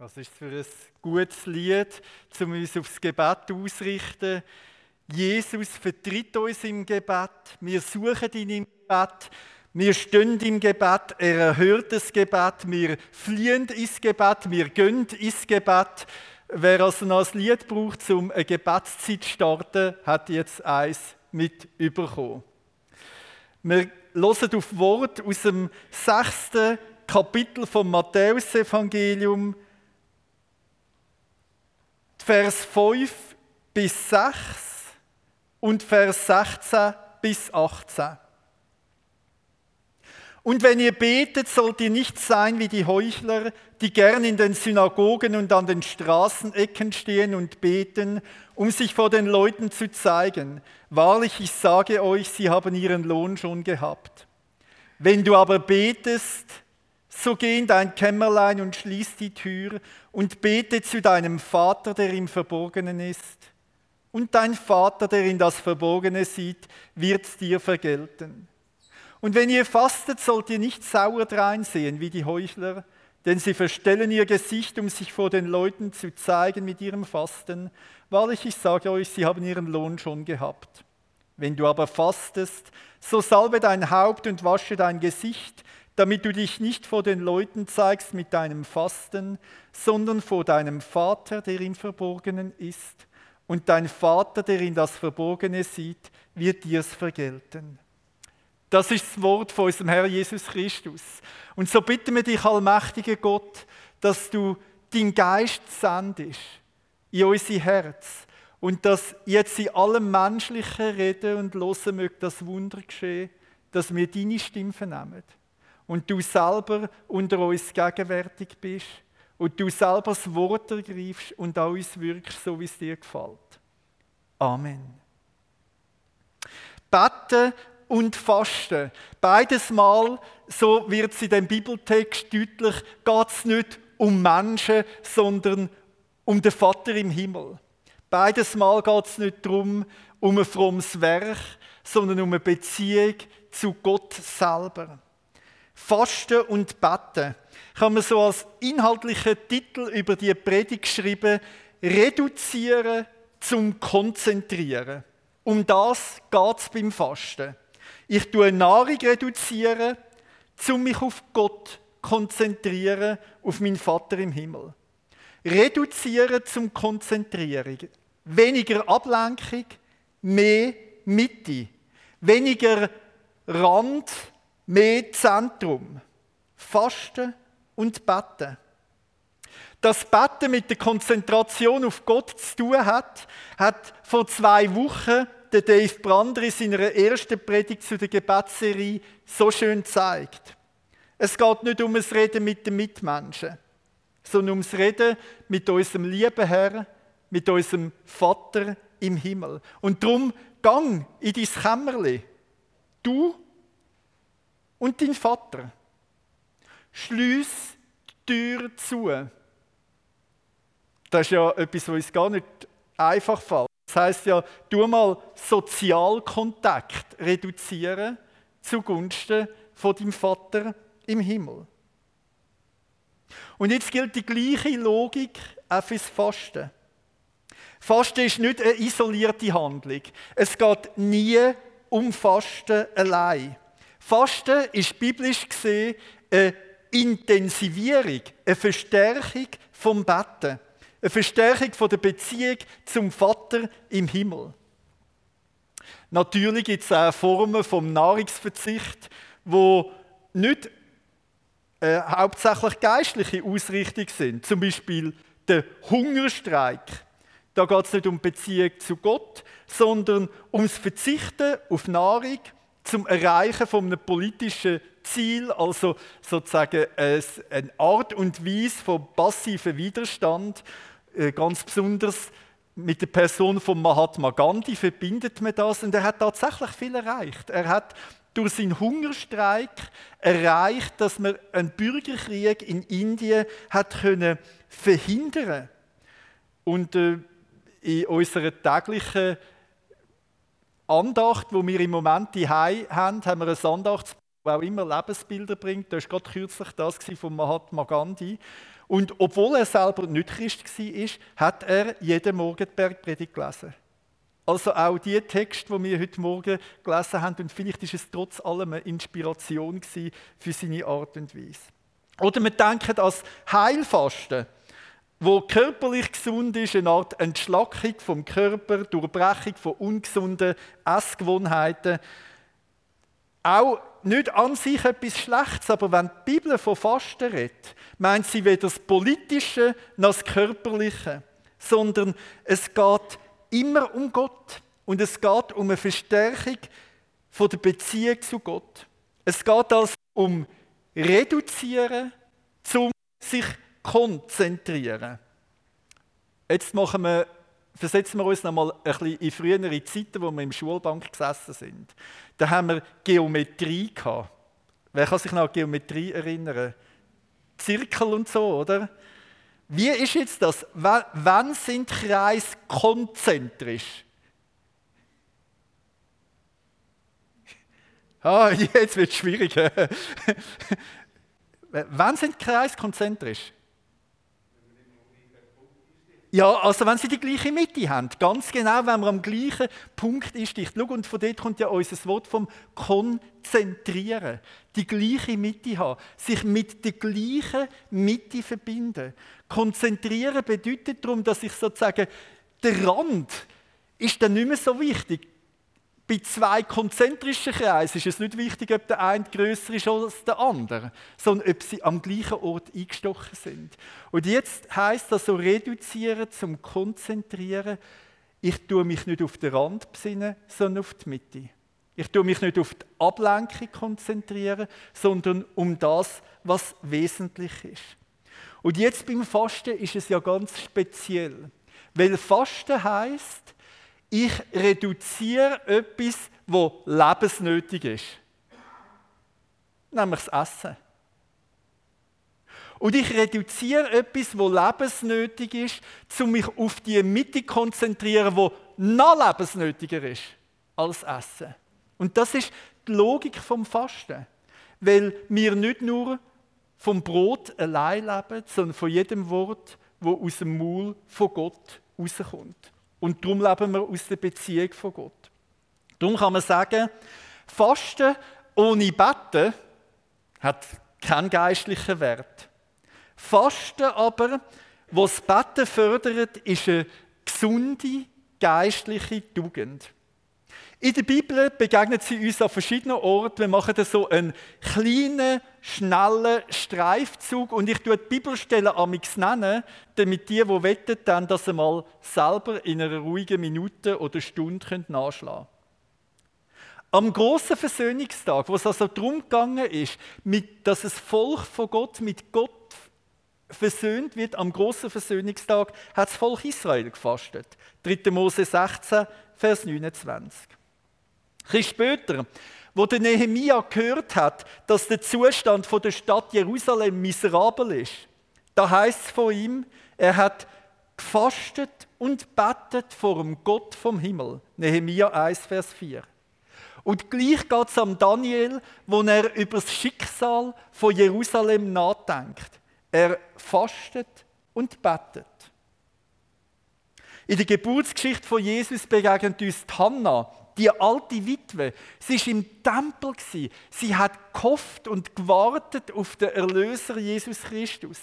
Was ist für ein gutes Lied, um uns aufs Gebet auszurichten? Jesus vertritt uns im Gebet. Wir suchen ihn im Gebet. Wir stehen im Gebet. Er erhört das Gebet. Wir fliehen ins Gebet. Wir gehen ins Gebet. Wer also noch ein Lied braucht, um eine Gebetszeit zu starten, hat jetzt eins mit überkommen. Wir hören auf Wort aus dem sechsten Kapitel vom Matthäusevangelium, Vers 5 bis 6 und Vers 16 bis 18. Und wenn ihr betet, sollt ihr nicht sein wie die Heuchler, die gern in den Synagogen und an den Straßenecken stehen und beten, um sich vor den Leuten zu zeigen. Wahrlich, ich sage euch, sie haben ihren Lohn schon gehabt. Wenn du aber betest, so geh in dein Kämmerlein und schließ die Tür und bete zu deinem Vater, der im Verborgenen ist. Und dein Vater, der in das Verborgene sieht, wird dir vergelten. Und wenn ihr fastet, sollt ihr nicht sauer dreinsehen wie die Heuchler, denn sie verstellen ihr Gesicht, um sich vor den Leuten zu zeigen mit ihrem Fasten. Wahrlich, ich sage euch, sie haben ihren Lohn schon gehabt. Wenn du aber fastest, so salbe dein Haupt und wasche dein Gesicht, damit du dich nicht vor den Leuten zeigst mit deinem Fasten, sondern vor deinem Vater, der im Verborgenen ist. Und dein Vater, der in das Verborgene sieht, wird dir's vergelten. Das ist das Wort von unserem Herr Jesus Christus. Und so bitten wir dich, allmächtiger Gott, dass du deinen Geist sendest in unser Herz und dass jetzt in allem menschlichen Reden und Hören möge das Wunder geschehen, dass wir deine Stimme vernehmen und du selber unter uns gegenwärtig bist und du selber das Wort ergreifst und an uns wirkst, so wie es dir gefällt. Amen. Beten und Fasten. Beides Mal, so wird es in dem Bibeltext deutlich, geht es nicht um Menschen, sondern um den Vater im Himmel. Beides Mal geht es nicht darum, um ein frommes Werk, sondern um eine Beziehung zu Gott selber. Fasten und. Ich habe mir so als inhaltlichen Titel über die Predigt geschrieben, reduzieren zum Konzentrieren. Um das geht es beim Fasten. Ich tue Nahrung reduzieren, um mich auf Gott zu konzentrieren, auf meinen Vater im Himmel. Reduzieren zum Konzentrieren. Weniger Ablenkung, mehr Mitte. Weniger Rand, mehr Zentrum. Fasten und Beten. Das Beten mit der Konzentration auf Gott zu tun hat, hat vor zwei Wochen der Dave Brander in seiner ersten Predigt zu der Gebetsserie so schön gezeigt. Es geht nicht um das Reden mit den Mitmenschen, sondern um das Reden mit unserem lieben Herrn, mit unserem Vater im Himmel. Und darum gang in dein Kämmerli. Du und dein Vater. Schließ die Tür zu. Das ist ja etwas, was uns gar nicht einfach fällt. Das heißt ja, du mal Sozialkontakt reduzieren zugunsten von deinem Vater im Himmel. Und jetzt gilt die gleiche Logik auch fürs Fasten. Fasten ist nicht eine isolierte Handlung. Es geht nie um Fasten allein. Fasten ist biblisch gesehen eine Intensivierung, eine Verstärkung vom Betten, eine Verstärkung von der Beziehung zum Vater im Himmel. Natürlich gibt es auch Formen vom Nahrungsverzicht, wo nicht äh, hauptsächlich geistliche Ausrichtung sind. Zum Beispiel der Hungerstreik. Da geht es nicht um Beziehung zu Gott, sondern ums Verzichten auf Nahrung zum Erreichen von einem politischen Ziel, also sozusagen eine Art und Weise von passivem Widerstand, äh, ganz besonders mit der Person von Mahatma Gandhi verbindet man das und er hat tatsächlich viel erreicht. Er hat durch seinen Hungerstreik erreicht, dass man einen Bürgerkrieg in Indien hat können verhindern und äh, in unserer täglichen Andacht, wo wir im Moment die haben, haben wir ein Andachtsbuch, das auch immer Lebensbilder bringt. Das war gerade kürzlich das von Mahatma Gandhi. Und obwohl er selber nicht Christ war, hat er jeden Morgen die Bergpredigt gelesen. Also auch die Text, die wir heute Morgen gelesen haben, und vielleicht ist es trotz allem eine Inspiration für seine Art und Weise. Oder wir denken als Heilfasten, wo körperlich gesund ist, eine Art Entschlackung vom Körper, Durchbrechung von ungesunden Essgewohnheiten. Auch nicht an sich etwas Schlechtes, aber wenn die Bibel von Fasten redet, meint sie weder das Politische noch das Körperliche, sondern es geht immer um Gott. Und es geht um eine Verstärkung von der Beziehung zu Gott. Es geht also um Reduzieren, zum sich konzentrieren. Jetzt machen wir, versetzen wir uns noch mal ein bisschen in frühere Zeiten, wo wir im Schulbank gesessen sind. Da haben wir Geometrie gehabt. Wer kann sich noch an Geometrie erinnern? Zirkel und so, oder? Wie ist jetzt das? Wann sind Kreise konzentrisch? Ah, jetzt wird es schwierig. Wann sind Kreise konzentrisch? Ja, also wenn sie die gleiche Mitte haben, ganz genau, wenn man am gleichen Punkt ist. Schau, und von dort kommt ja unser Wort vom Konzentrieren. Die gleiche Mitte haben, sich mit der gleichen Mitte verbinden. Konzentrieren bedeutet darum, dass ich sozusagen, der Rand ist dann nicht mehr so wichtig. Bei zwei konzentrischen Kreisen ist es nicht wichtig, ob der eine größer ist als der andere, sondern ob sie am gleichen Ort eingestochen sind. Und jetzt heißt das so reduzieren zum Konzentrieren. Ich tue mich nicht auf den Rand besinnen, sondern auf die Mitte. Ich tue mich nicht auf die Ablenkung konzentrieren, sondern um das, was wesentlich ist. Und jetzt beim Fasten ist es ja ganz speziell, weil Fasten heißt ich reduziere etwas, was lebensnötig ist. Nämlich das Essen. Und ich reduziere etwas, was lebensnötig ist, um mich auf die Mitte zu konzentrieren, wo noch lebensnötiger ist als Essen. Und das ist die Logik vom Fasten. Weil wir nicht nur vom Brot allein leben, sondern von jedem Wort, wo aus dem Maul von Gott rauskommt. Und darum leben wir aus der Beziehung von Gott. Darum kann man sagen, Fasten ohne Betten hat keinen geistlichen Wert. Fasten aber, was Betten fördert, ist eine gesunde geistliche Tugend. In der Bibel begegnet sie uns an verschiedenen Orten. Wir machen so einen kleinen, schnellen Streifzug und ich tue die Bibelstellen amix nennen, damit die, die wetten, dann das einmal selber in einer ruhigen Minute oder Stunde nachschlagen können. Am großen Versöhnungstag, wo es also darum gegangen ist, dass das Volk von Gott mit Gott versöhnt wird, am großen Versöhnungstag, hat das Volk Israel gefastet. 3. Mose 16, Vers 29. Ein später, wo der Nehemia gehört hat, dass der Zustand der Stadt Jerusalem miserabel ist, da heißt es von ihm, er hat gefastet und bettet vor dem Gott vom Himmel. Nehemia 1, Vers 4. Und gleich geht es am Daniel, wo er über das Schicksal von Jerusalem nachdenkt. Er fastet und betet. In der Geburtsgeschichte von Jesus begegnet uns Hannah, die alte Witwe, sie war im Tempel, sie hat gehofft und gewartet auf den Erlöser Jesus Christus.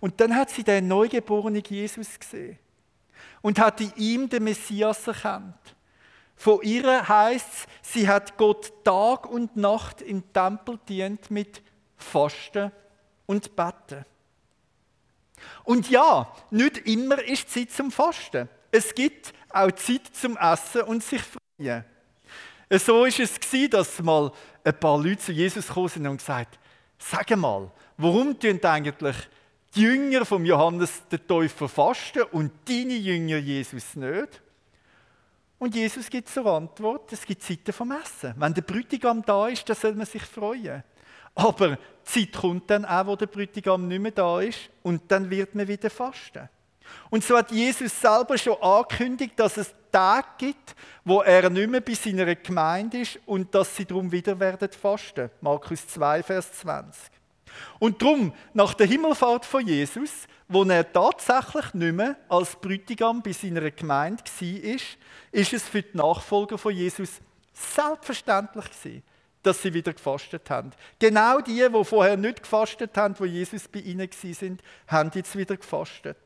Und dann hat sie den neugeborenen Jesus gesehen und hat in ihm den Messias erkannt. Von ihr heißt es, sie hat Gott Tag und Nacht im Tempel dient mit Fasten und Beten. Und ja, nicht immer ist Zeit zum Fasten. Es gibt auch Zeit zum Essen und sich freuen. So ist es dass mal ein paar Leute zu Jesus gekommen sind und gesagt sag mal, warum tun eigentlich die Jünger von Johannes den Täufer fasten und deine Jünger Jesus nicht? Und Jesus gibt zur Antwort, es gibt Zeiten vom Essen. Wenn der Bräutigam da ist, dann soll man sich freuen. Aber die Zeit kommt dann auch, wo der Bräutigam nicht mehr da ist und dann wird man wieder fasten. Und so hat Jesus selber schon angekündigt, dass es Tage gibt, wo er nicht mehr bei seiner Gemeinde ist und dass sie darum wieder werden fasten. Markus 2, Vers 20. Und darum, nach der Himmelfahrt von Jesus, wo er tatsächlich nicht mehr als Bräutigam bei seiner Gemeinde war, ist es für die Nachfolger von Jesus selbstverständlich gewesen, dass sie wieder gefastet haben. Genau die, die vorher nicht gefastet haben, wo Jesus bei ihnen sind, haben jetzt wieder gefastet.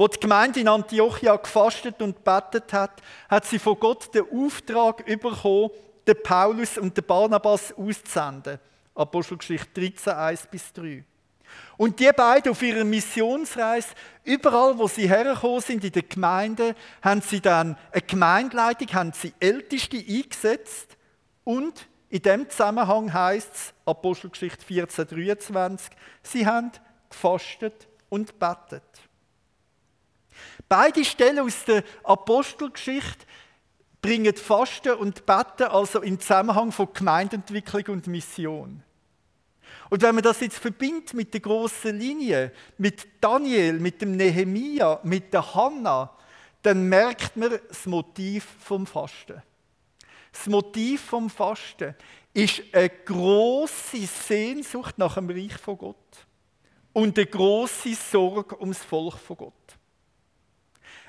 Wo die Gemeinde in Antiochia gefastet und betet hat, hat sie von Gott den Auftrag bekommen, den Paulus und den Barnabas auszusenden. Apostelgeschichte 13, 1 bis 3. Und die beiden auf ihrer Missionsreise, überall wo sie hergekommen sind in der Gemeinde, haben sie dann eine Gemeindeleitung, haben sie Älteste eingesetzt und in dem Zusammenhang heißt es, Apostelgeschichte 14, 23, sie haben gefastet und betet. Beide Stellen aus der Apostelgeschichte bringen Fasten und Betten also in Zusammenhang von Gemeindeentwicklung und Mission. Und wenn man das jetzt verbindet mit der großen Linie, mit Daniel, mit dem Nehemia, mit der Hanna, dann merkt man das Motiv vom Fasten. Das Motiv vom Fasten ist eine große Sehnsucht nach dem Reich von Gott und eine große Sorge ums Volk von Gott.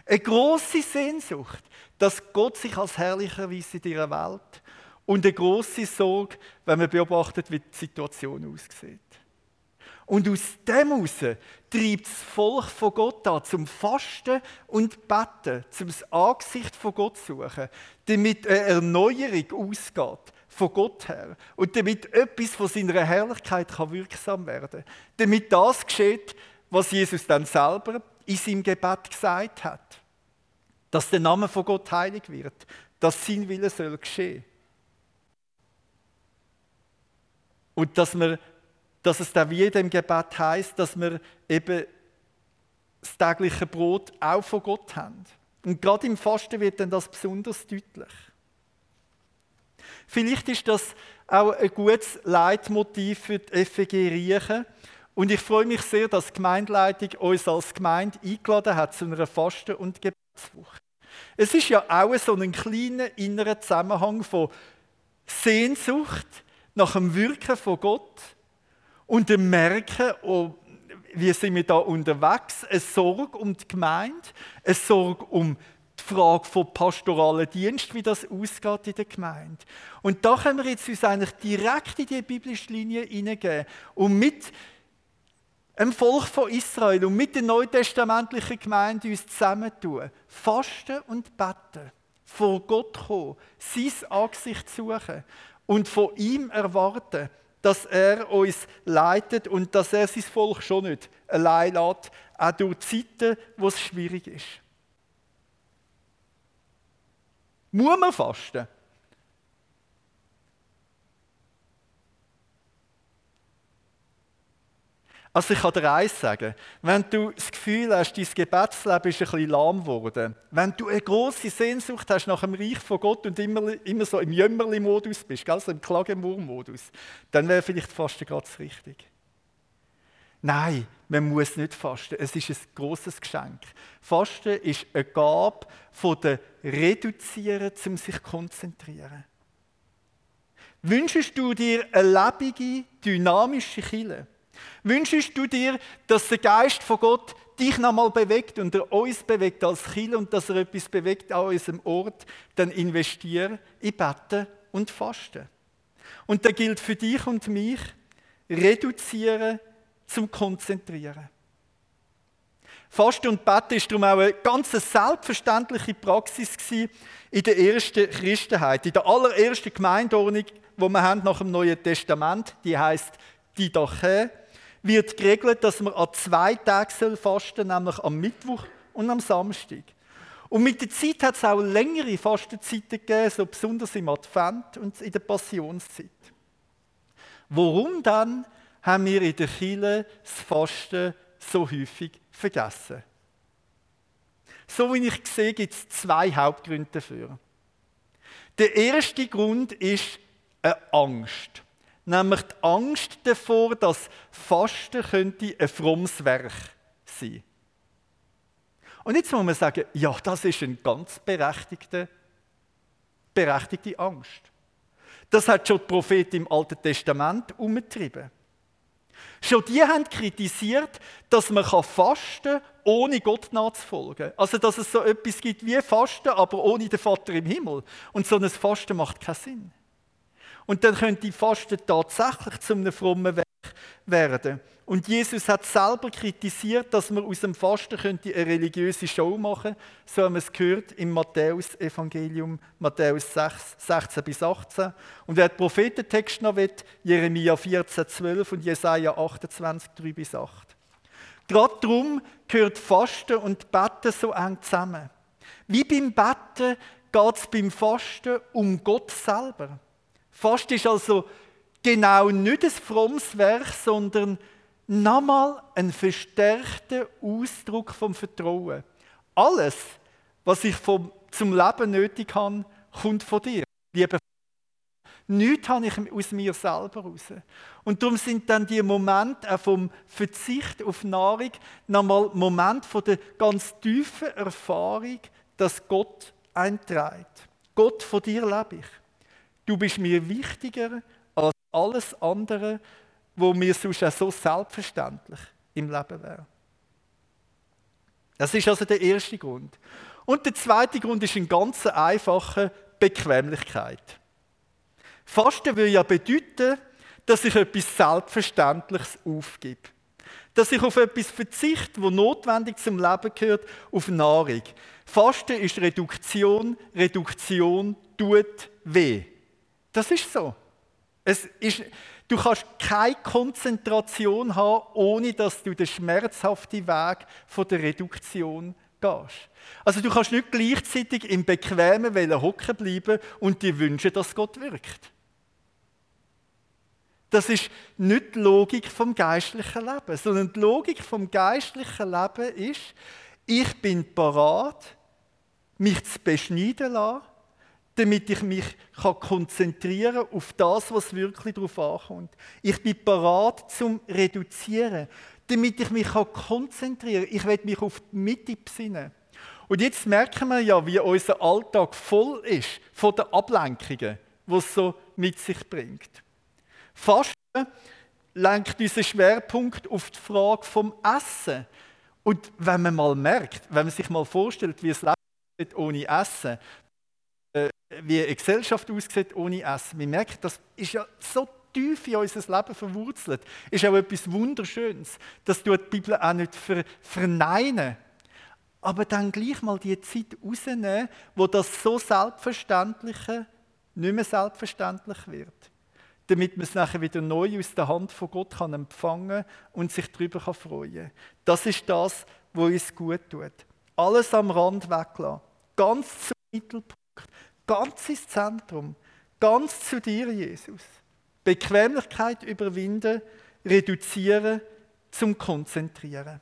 Eine große Sehnsucht, dass Gott sich als herrlicher Weise in dieser Welt. Und eine große Sorge, wenn man beobachtet, wie die Situation aussieht. Und aus dem heraus treibt das Volk von Gott an, zum Fasten und Beten, zum Angesicht von Gott suchen, damit eine Erneuerung ausgeht von Gott her. Und damit etwas von seiner Herrlichkeit kann wirksam werden. Damit das geschieht, was Jesus dann selber in seinem Gebet gesagt hat. Dass der Name von Gott heilig wird, dass sein Wille soll geschehen. Und dass, wir, dass es da wie im Gebet heißt, dass wir eben das tägliche Brot auch von Gott haben. Und gerade im Fasten wird dann das besonders deutlich. Vielleicht ist das auch ein gutes Leitmotiv für die FEG Riechen. Und ich freue mich sehr, dass die Gemeindeleitung uns als Gemeinde eingeladen hat zu einer Fasten- und Gebetswoche. Es ist ja auch so ein kleiner innerer Zusammenhang von Sehnsucht, nach dem Wirken von Gott und dem Merken, oh, wie sind wir da unterwegs, eine Sorge um die Gemeinde, eine Sorge um die Frage von pastoralen Dienst, wie das ausgeht in der Gemeinde. Und da können wir jetzt uns eigentlich direkt in die biblische Linie hineingehen und mit dem Volk von Israel und mit der neutestamentlichen Gemeinde uns zusammentun, fasten und beten, vor Gott kommen, sein Angesicht suchen und von ihm erwarten, dass er uns leitet und dass er sein Volk schon nicht allein lässt, auch durch Zeiten, wo es schwierig ist. Muss man fasten? Also ich kann dir eins sagen, wenn du das Gefühl hast, dein Gebetsleben ist ein bisschen lahm geworden, wenn du eine große Sehnsucht hast nach dem Reich von Gott und immer, immer so im Jämmerli-Modus bist, also im Klagemurr-Modus, dann wäre vielleicht Fasten gerade das Richtige. Nein, man muss nicht fasten. Es ist ein großes Geschenk. Fasten ist eine Gabe von der Reduzieren, um sich zu konzentrieren. Wünschst du dir eine lebende, dynamische Kille? Wünschst du dir, dass der Geist von Gott dich nochmal bewegt und er uns bewegt als Kind und dass er etwas bewegt an unserem Ort, dann investiere in Beten und Fasten. Und da gilt für dich und mich, reduzieren zum Konzentrieren. Fasten und Beten ist darum auch eine ganz selbstverständliche Praxis in der ersten Christenheit, in der allerersten Gemeindeordnung, wo wir nach dem Neuen Testament, die heißt Didache wird geregelt, dass man an zwei Tagen fasten soll, nämlich am Mittwoch und am Samstag. Und mit der Zeit hat es auch längere Fastenzeiten gegeben, so besonders im Advent und in der Passionszeit. Warum dann haben wir in der Kirche das Fasten so häufig vergessen? So wie ich sehe, gibt es zwei Hauptgründe dafür. Der erste Grund ist eine Angst nämlich die Angst davor, dass Fasten könnte ein frommes Werk sein. Und jetzt muss man sagen, ja, das ist eine ganz berechtigte, berechtigte Angst. Das hat schon die Propheten im Alten Testament umgetrieben. Schon die haben kritisiert, dass man fasten kann, ohne Gott nachzufolgen. Also, dass es so etwas gibt wie Fasten, aber ohne den Vater im Himmel. Und so ein Fasten macht keinen Sinn. Und dann könnte Fasten tatsächlich zu einem frommen Werk werden. Und Jesus hat selber kritisiert, dass man aus dem Fasten eine religiöse Show machen könnte. So haben wir es gehört im Matthäus-Evangelium, Matthäus 6, 16 bis 18. Und wer den Prophetentext noch will, Jeremia 14, 12 und Jesaja 28, 3 bis 8. Gerade darum gehört Fasten und Betten so eng zusammen. Wie beim Betten geht es beim Fasten um Gott selber. Fasten ist also genau nicht ein frommes Werk, sondern nochmal ein verstärkter Ausdruck vom Vertrauen. Alles, was ich vom, zum Leben nötig habe, kommt von dir, lieber Nichts habe ich aus mir selber raus. Und darum sind dann die Momente auch vom Verzicht auf Nahrung nochmal Momente von der ganz tiefen Erfahrung, dass Gott einträgt. Gott, von dir lebe ich. Du bist mir wichtiger als alles andere, wo mir sonst auch so selbstverständlich im Leben wäre. Das ist also der erste Grund. Und der zweite Grund ist ein ganz einfacher Bequemlichkeit. Fasten würde ja bedeuten, dass ich etwas Selbstverständliches aufgebe. Dass ich auf etwas verzichte, was notwendig zum Leben gehört, auf Nahrung. Fasten ist Reduktion, Reduktion tut weh. Das ist so. Es ist, du kannst keine Konzentration haben, ohne dass du den schmerzhaften Weg von der Reduktion gehst. Also du kannst nicht gleichzeitig im bequemen Wellen hocken bleiben und dir wünschen, dass Gott wirkt. Das ist nicht die Logik vom geistlichen Leben, sondern die Logik vom geistlichen Leben ist, ich bin parat, mich zu beschneiden lassen, damit ich mich konzentrieren kann auf das, was wirklich darauf ankommt. Ich bin parat zum Reduzieren, damit ich mich konzentrieren kann. Ich will mich auf die Mitte besinnen. Und jetzt merken wir ja, wie unser Alltag voll ist von den Ablenkungen, die es so mit sich bringt. Fasten lenkt unseren Schwerpunkt auf die Frage vom Essen. Und wenn man mal merkt, wenn man sich mal vorstellt, wie es Leben ohne Essen, wie eine Gesellschaft aussieht ohne Essen. Man merkt, das ist ja so tief in unser Leben verwurzelt. Ist auch etwas Wunderschönes. Das tut die Bibel auch nicht ver verneinen. Aber dann gleich mal die Zeit rausnehmen, wo das so Selbstverständliche nicht mehr selbstverständlich wird. Damit man es nachher wieder neu aus der Hand von Gott kann empfangen und sich darüber freuen kann. Das ist das, was uns gut tut. Alles am Rand weglassen. Ganz zum Mittelpunkt ganz ins Zentrum, ganz zu dir, Jesus. Bequemlichkeit überwinden, reduzieren, zum Konzentrieren.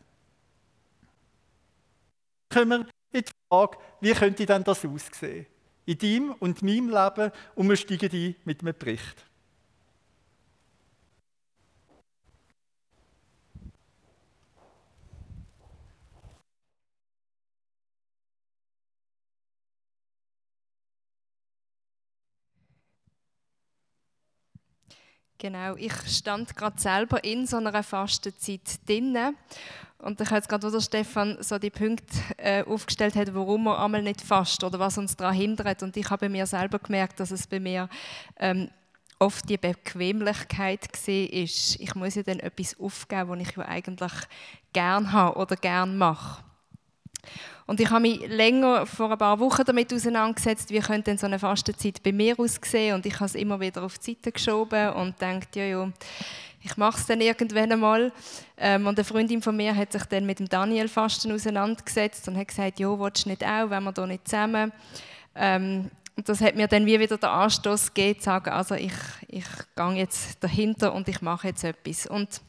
Kommen wir in die Frage, wie könnte denn das aussehen? In deinem und meinem Leben und wir steigen ein mit einem Bericht. Genau, ich stand gerade selber in so einer Fastenzeit drinnen. Und ich habe jetzt gerade, wo der Stefan so die Punkte äh, aufgestellt hat, warum wir einmal nicht fast oder was uns daran hindert. Und ich habe bei mir selber gemerkt, dass es bei mir ähm, oft die Bequemlichkeit war, ich muss ja dann etwas aufgeben, was ich ja eigentlich gern habe oder gern mache. Und ich habe mich länger, vor ein paar Wochen damit auseinandergesetzt, wie könnte denn so eine Fastenzeit bei mir aussehen. Und ich habe es immer wieder auf die Seite geschoben und denkt, ja, ja, ich mache es dann irgendwann einmal. Ähm, und eine Freundin von mir hat sich dann mit dem Daniel Fasten auseinandergesetzt und hat gesagt, ja, willst du nicht auch, wenn wir da nicht zusammen. Ähm, und das hat mir dann wie wieder den Anstoß gegeben, zu sagen, also ich, ich gehe jetzt dahinter und ich mache jetzt etwas. Und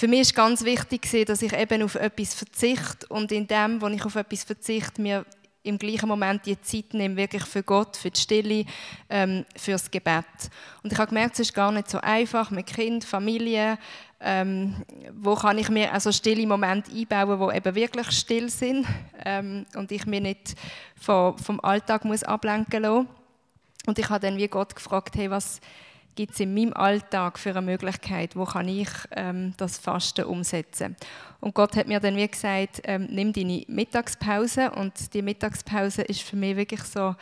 für mich ist ganz wichtig, dass ich eben auf etwas verzichte und in dem, wo ich auf etwas verzichte, mir im gleichen Moment die Zeit nehme, wirklich für Gott, für die Stille, ähm, fürs Gebet. Und ich habe gemerkt, es ist gar nicht so einfach mit Kind, Familie. Ähm, wo kann ich mir also stille Momente einbauen, wo eben wirklich still sind ähm, und ich mir nicht vom, vom Alltag muss ablenken lassen. Und ich habe dann wie Gott gefragt, hey, was gibt es in meinem Alltag für eine Möglichkeit, wo kann ich ähm, das Fasten umsetzen. Und Gott hat mir dann wie gesagt, ähm, nimm deine Mittagspause und die Mittagspause ist für mich wirklich so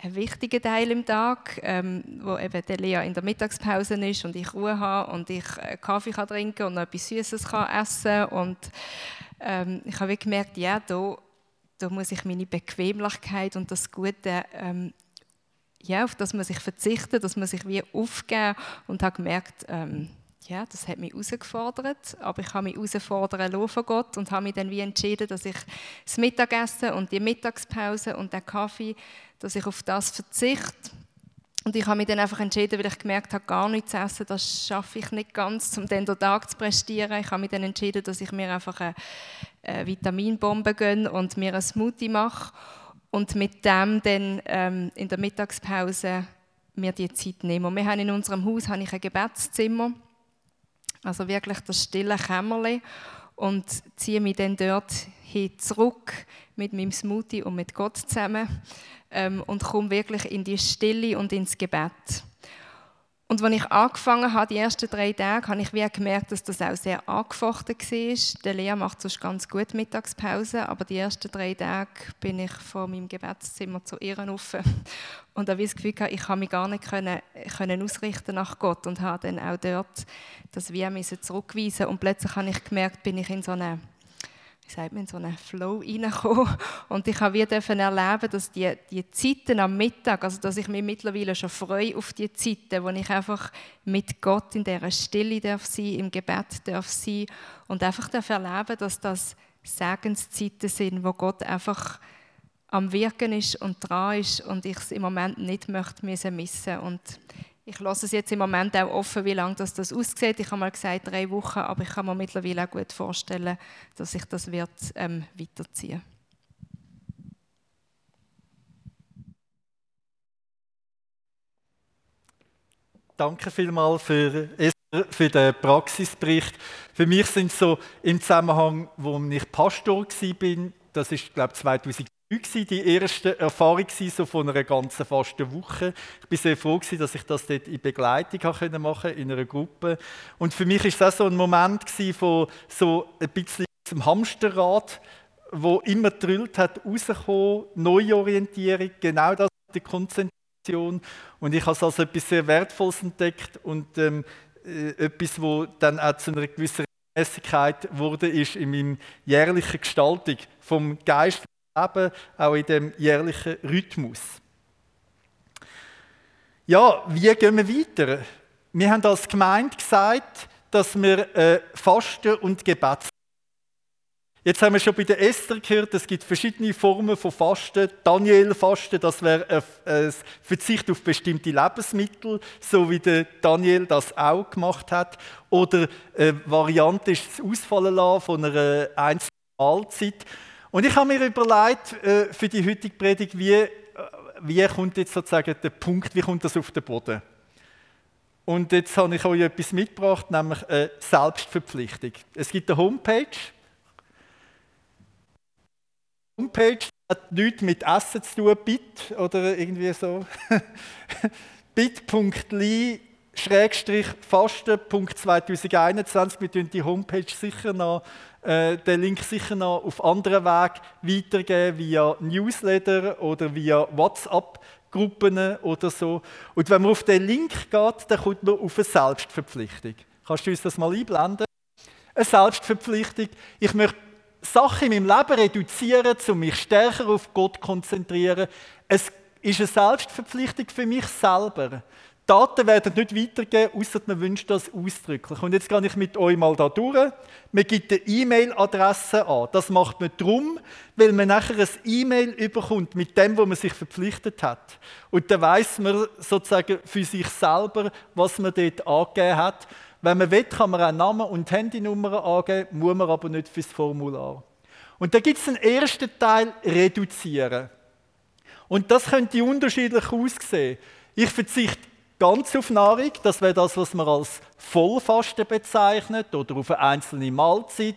ein wichtiger Teil im Tag, ähm, wo eben der Lea in der Mittagspause ist und ich Ruhe habe und ich äh, Kaffee kann trinken und noch etwas Süßes kann essen und ähm, ich habe gemerkt, ja, da, da muss ich meine Bequemlichkeit und das Gute ähm, ja, auf das muss ich verzichten, das muss ich wie aufgeben und habe gemerkt, ähm, ja, das hat mich herausgefordert, aber ich habe mich herausfordern von Gott und habe mich dann wie entschieden, dass ich das Mittagessen und die Mittagspause und den Kaffee, dass ich auf das verzichte. Und ich habe mich dann einfach entschieden, weil ich gemerkt habe, gar nichts zu essen, das schaffe ich nicht ganz, um den Tag zu prestieren. Ich habe mich dann entschieden, dass ich mir einfach eine, eine Vitaminbombe gönne und mir einen Smoothie mache und mit dem dann ähm, in der Mittagspause mir die Zeit nehmen. Wir haben in unserem Haus habe ich ein Gebetszimmer, also wirklich das stille Kämmerli und ziehe mich dann dort hin zurück mit meinem Smoothie und mit Gott zusammen ähm, und komme wirklich in die Stille und ins Gebet. Und als ich angefangen habe, die ersten drei Tage, habe ich wie gemerkt, dass das auch sehr angefochten war. Der Lea macht sonst ganz gut Mittagspause, aber die ersten drei Tage bin ich vor meinem Gebetszimmer zu ihr rauf. Und habe das Gefühl, ich kann mich gar nicht können, können ausrichten nach Gott und habe dann auch dort das wie zurückweisen Und plötzlich habe ich gemerkt, bin ich in so einer wie sagt man, in so einen Flow reinkommen. Und ich habe wieder erleben, dass die, die Zeiten am Mittag, also dass ich mich mittlerweile schon freue auf die Zeiten, wo ich einfach mit Gott in dieser Stille darf sein, im Gebet darf sein und einfach darf erleben, dass das Segenszeiten sind, wo Gott einfach am Wirken ist und dran ist und ich es im Moment nicht möchte missen und ich lasse es jetzt im Moment auch offen, wie lange das, das aussieht. Ich habe mal gesagt drei Wochen, aber ich kann mir mittlerweile auch gut vorstellen, dass sich das wird ähm, weiterziehen. Danke vielmals für, für den Praxisbericht. Für mich sind so im Zusammenhang, wo ich Pastor war, das ist glaube ich 2000 die erste Erfahrung so von einer ganzen fasten Woche. Ich bin sehr froh, dass ich das dort in Begleitung machen konnte, in einer Gruppe. Und für mich war das auch so ein Moment von so ein bisschen zum Hamsterrad, wo immer drüllt hat, rauskommen, Neuorientierung, genau das, die Konzentration. Und ich habe es als etwas sehr Wertvolles entdeckt und ähm, äh, etwas, wo dann auch zu einer gewissen Regelmäßigkeit wurde, ist in meinem jährlichen Gestaltung vom Geist Leben, auch in dem jährlichen Rhythmus. Ja, wie gehen wir weiter? Wir haben als Gemeinde gesagt, dass wir äh, Fasten und Gebet Jetzt haben wir schon bei der Esther gehört, es gibt verschiedene Formen von Fasten. Daniel-Fasten, das wäre ein Verzicht auf bestimmte Lebensmittel, so wie der Daniel das auch gemacht hat. Oder eine Variante ist das Ausfallen lassen von einer einzelnen Mahlzeit. Und ich habe mir überlegt, äh, für die heutige Predigt, wie, äh, wie kommt jetzt sozusagen der Punkt, wie kommt das auf den Boden? Und jetzt habe ich euch etwas mitgebracht, nämlich eine Selbstverpflichtung. Es gibt eine Homepage. Die Homepage hat nichts mit Essen zu tun, Bit oder irgendwie so. bit.ly Fasten.2021. Wir tun die Homepage sicher noch äh, den Link sicher noch auf anderen Weg weitergeben, via Newsletter oder via WhatsApp-Gruppen oder so. Und wenn man auf den Link geht, dann kommt man auf eine Selbstverpflichtung. Kannst du uns das mal einblenden? Eine Selbstverpflichtung. Ich möchte Sachen in meinem Leben reduzieren, um mich stärker auf Gott zu konzentrieren. Es ist eine Selbstverpflichtung für mich selber. Daten werden nicht weitergeben, außer man wünscht das ausdrücklich. Und jetzt gehe ich mit euch mal da durch. Man gibt eine E-Mail-Adresse an. Das macht man drum, weil man nachher ein E-Mail überkommt mit dem, wo man sich verpflichtet hat. Und dann weiß man sozusagen für sich selber, was man dort angegeben hat. Wenn man will, kann man auch Namen und Handynummer angeben, muss man aber nicht fürs Formular. Und da gibt es einen ersten Teil, reduzieren. Und das könnte unterschiedlich aussehen. Ich verzichte ganz auf Nahrung, das wäre das, was man als Vollfasten bezeichnet oder auf eine einzelne Mahlzeit.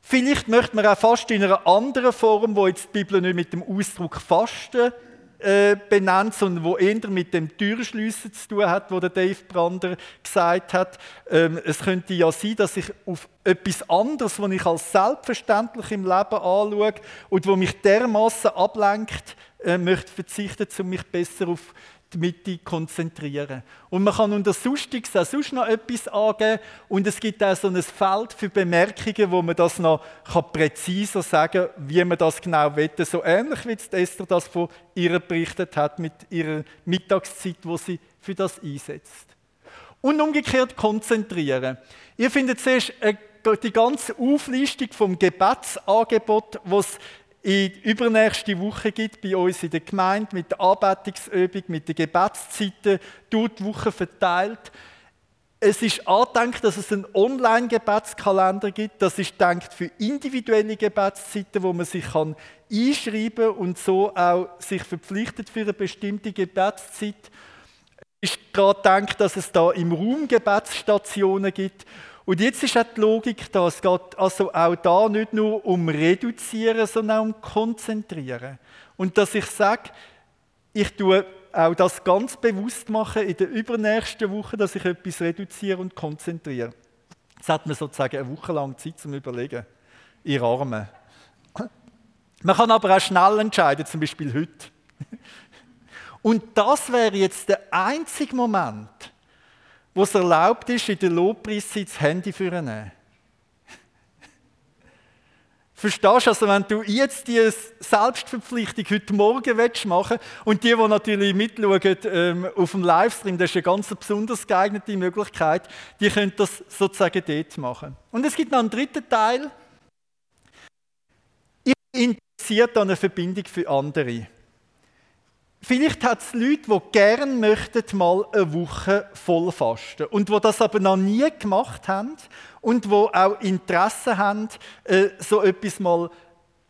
Vielleicht möchte man auch Fasten in einer anderen Form, wo jetzt die Bibel nicht mit dem Ausdruck Fasten äh, benennt, sondern wo eher mit dem Türschliessen zu tun hat, wo der Dave Brander gesagt hat. Ähm, es könnte ja sein, dass ich auf etwas anderes, was ich als selbstverständlich im Leben anschaue und wo mich dermaßen ablenkt, äh, möchte verzichten, um mich besser auf die Mitte konzentrieren. Und man kann unter Sonstiges auch sonst noch etwas angeben und es gibt auch so ein Feld für Bemerkungen, wo man das noch präziser sagen kann, wie man das genau will. So ähnlich wie Esther das von ihr berichtet hat mit ihrer Mittagszeit, wo sie für das einsetzt. Und umgekehrt konzentrieren. Ihr findet zuerst äh, die ganze Auflistung vom Gebetsangebot, was in die übernächste Woche gibt bei uns in der Gemeinde mit der Anbetungsübung, mit den Gebetszeiten durch die Woche verteilt. Es ist angedenkt, dass es einen Online-Gebetskalender gibt. Das ist gedacht für individuelle Gebetszeiten, wo man sich kann einschreiben kann und so auch sich verpflichtet für eine bestimmte Gebetszeit. Es ist gerade gedacht, dass es da im Raum Gebetsstationen gibt und jetzt ist auch die Logik da, es geht also auch da nicht nur um Reduzieren, sondern auch um Konzentrieren. Und dass ich sage, ich tue auch das ganz bewusst machen in der übernächsten Woche, dass ich etwas reduziere und konzentriere. Jetzt hat man sozusagen eine Woche lang Zeit zum Überlegen. Ihr Arme. Man kann aber auch schnell entscheiden, zum Beispiel heute. Und das wäre jetzt der einzige Moment, wo es erlaubt ist, in der Lobpreiszeit das Handy für nehmen. Verstehst du? Also, wenn du jetzt die Selbstverpflichtung heute Morgen machen willst, und die, die natürlich mitschauen ähm, auf dem Livestream, das ist eine ganz besonders geeignete Möglichkeit, die können das sozusagen dort machen. Und es gibt noch einen dritten Teil. Ich bin interessiert an eine Verbindung für andere. Vielleicht hat es Leute, die gerne möchten, mal eine Woche voll fasten und die das aber noch nie gemacht haben und die auch Interesse haben, äh, so etwas mal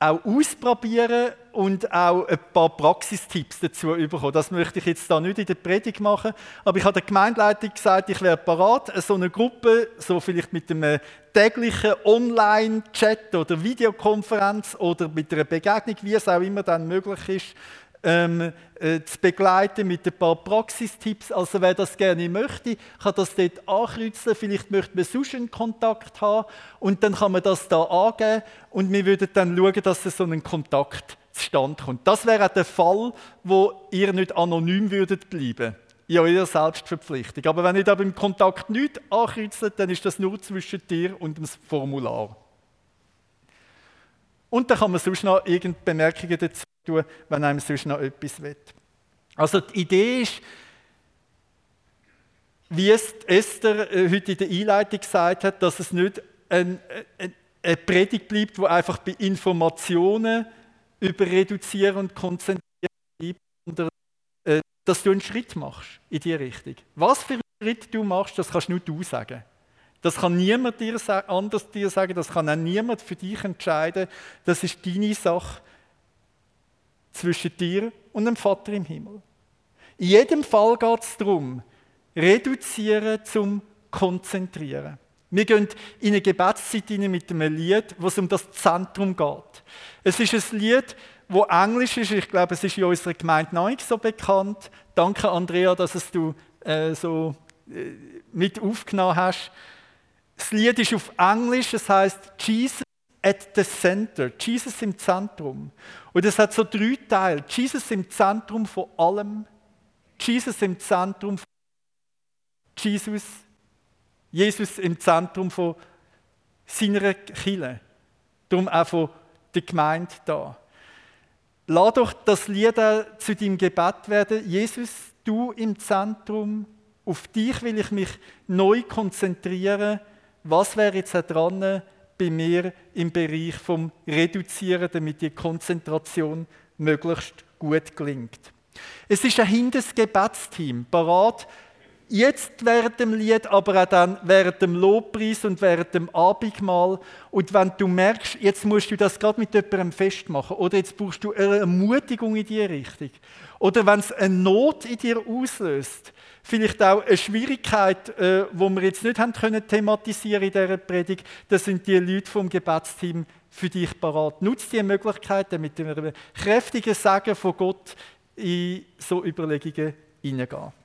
auch ausprobieren und auch ein paar Praxistipps dazu bekommen. Das möchte ich jetzt da nicht in der Predigt machen, aber ich habe der Gemeindeleitung gesagt, ich wäre parat, so eine Gruppe, so vielleicht mit einem täglichen Online-Chat oder Videokonferenz oder mit einer Begegnung, wie es auch immer dann möglich ist, ähm, äh, zu begleiten mit ein paar Praxistipps. Also wer das gerne möchte, kann das dort ankreuzen. Vielleicht möchte man sonst einen Kontakt haben und dann kann man das da angeben und wir würden dann schauen, dass so ein Kontakt zustande kommt. Das wäre auch der Fall, wo ihr nicht anonym würdet bleiben in eurer Selbstverpflichtung. Aber wenn ihr da beim Kontakt nichts ankreuzt, dann ist das nur zwischen dir und dem Formular. Und dann kann man sonst noch irgendeine Bemerkungen dazu tun, wenn einem sonst noch etwas will. Also die Idee ist, wie es Esther äh, heute in der Einleitung gesagt hat, dass es nicht ein, ein, eine Predigt bleibt, wo einfach bei Informationen über Reduzieren und Konzentrieren bleibt, sondern äh, dass du einen Schritt machst in die Richtung. Was für einen Schritt du machst, das kannst nur du sagen. Das kann niemand dir anders dir sagen, das kann auch niemand für dich entscheiden. Das ist deine Sache zwischen dir und dem Vater im Himmel. In jedem Fall geht es darum, reduzieren zum Konzentrieren. Wir gehen in eine Gebetszeit mit einem Lied, wo es um das Zentrum geht. Es ist ein Lied, wo Englisch ist. Ich glaube, es ist in unserer Gemeinde noch nicht so bekannt. Danke, Andrea, dass es du äh, so äh, mit aufgenommen hast. Das Lied ist auf Englisch, es heißt Jesus at the center, Jesus im Zentrum. Und es hat so drei Teile. Jesus im Zentrum von allem, Jesus im Zentrum von Jesus, Jesus im Zentrum von seiner Kirche. Darum auch von der Gemeinde da. Lass doch das Lied zu deinem Gebet werden. Jesus, du im Zentrum. Auf dich will ich mich neu konzentrieren. Was wäre jetzt dran, bei mir im Bereich vom Reduzieren, damit die Konzentration möglichst gut gelingt. Es ist ein hindes Gebetsteam, parat, jetzt während dem Lied, aber auch dann während dem Lobpreis und während dem Abendmahl. Und wenn du merkst, jetzt musst du das gerade mit jemandem festmachen oder jetzt brauchst du eine Ermutigung in die Richtung oder wenn es eine Not in dir auslöst, vielleicht auch eine Schwierigkeit, äh, wo wir jetzt nicht haben können thematisieren in dieser Predigt, das sind die Leute vom Gebetsteam für dich parat. Nutz die Möglichkeit, mit einem kräftigen Sagen von Gott in so Überlegungen hineingehen.